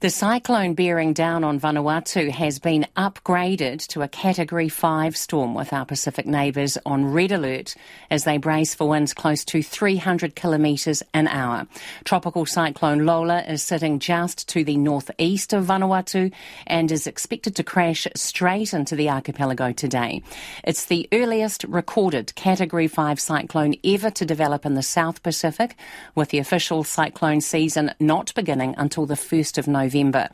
The cyclone bearing down on Vanuatu has been upgraded to a Category 5 storm with our Pacific neighbours on red alert as they brace for winds close to 300 kilometres an hour. Tropical cyclone Lola is sitting just to the northeast of Vanuatu and is expected to crash straight into the archipelago today. It's the earliest recorded Category 5 cyclone ever to develop in the South Pacific, with the official cyclone season not beginning until the 1st of November. November.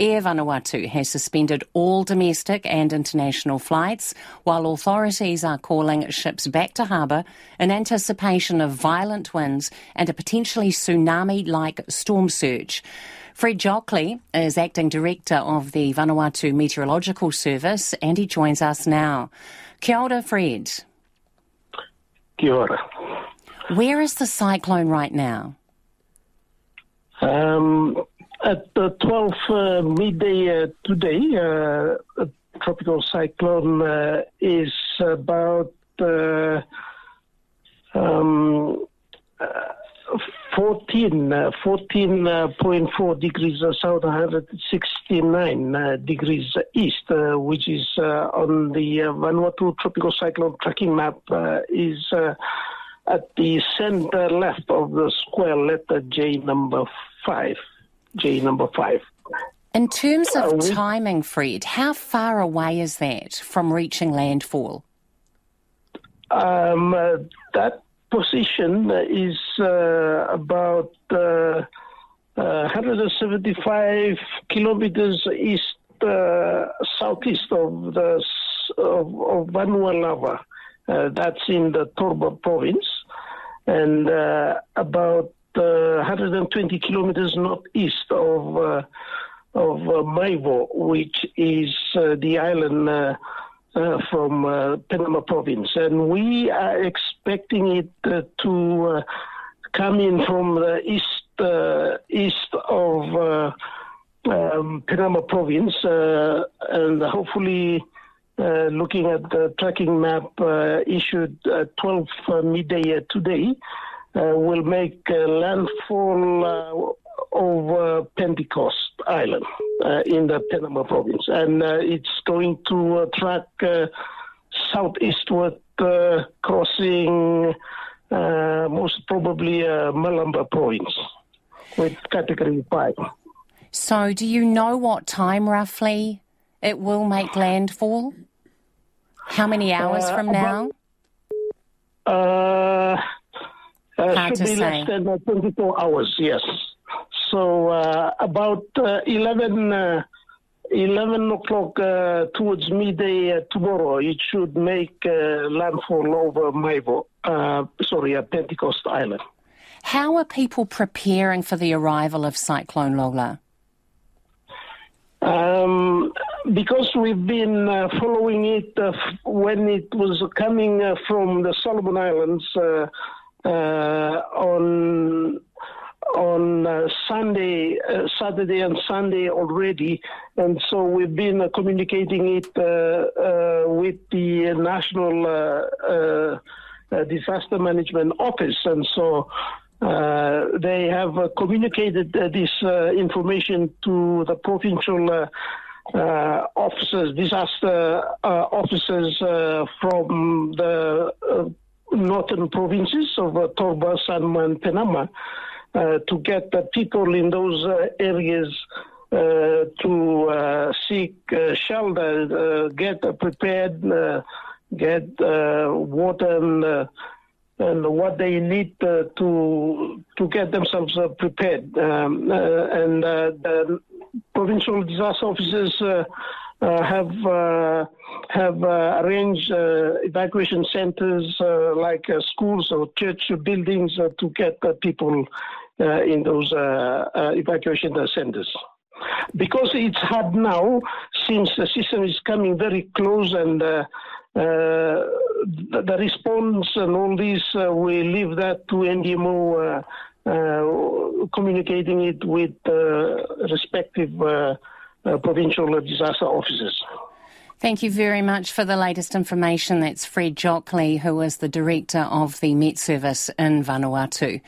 Air Vanuatu has suspended all domestic and international flights, while authorities are calling ships back to harbour in anticipation of violent winds and a potentially tsunami like storm surge. Fred Jockley is acting director of the Vanuatu Meteorological Service and he joins us now. Kia ora, Fred. Kia ora. Where is the cyclone right now? Um, at uh, 12 uh, midday uh, today, uh, a tropical cyclone uh, is about uh, um, 14, 14.4 degrees south, 169 degrees east, which is on the Vanuatu tropical cyclone tracking map, is at the center left of the square letter J number 5. J number five. In terms of uh, timing, Fred, how far away is that from reaching landfall? Um, uh, that position is uh, about uh, 175 uh, kilometers east uh, southeast of the of, of Vanua that's in the Torba province, and about uh, 120 kilometers northeast of uh, of uh, Maewo, which is uh, the island uh, uh, from uh, Penama province, and we are expecting it to come in from the east east of um, Penama province, and hopefully. looking at the tracking map issued at 12 midday today, uh, will make landfall uh, over Pentecost Island uh, in the Penama province. And it's going to track southeastward, crossing most probably Malampa province with category 5. So, do you know what time roughly it will make landfall? How many hours uh, from now? Uh, uh, should be say. less than uh, 24 hours, yes. So uh, about uh, 11, uh, 11 o'clock uh, towards midday tomorrow, it should make landfall over Maewo, sorry, Pentecost Island. How are people preparing for the arrival of Cyclone Lola? Um, because we've been uh, following it uh, when it was coming uh, from the Solomon Islands uh, on on uh, Sunday, uh, Saturday and Sunday already, and so we've been uh, communicating it uh, uh, with the National uh, Disaster Management Office, and so they have communicated this information to the provincial. officers, disaster officers from the northern provinces of uh, Torba, Sanma, and Penama uh, to get the people in those uh, areas uh, to uh, seek shelter, get prepared, get water and, and, what they need to to get themselves prepared. Um, and the provincial disaster officers have uh, have uh, arranged evacuation centers like schools or church buildings to get people in those evacuation centers. Because it's hard now since the system is coming very close and uh, uh, the, the, response and all this uh, we leave that to NDMO communicating it with respective uh, Uh, provincial disaster offices. Thank you very much for the latest information. That's Fred Jockley, who is the director of the Met Service in Vanuatu.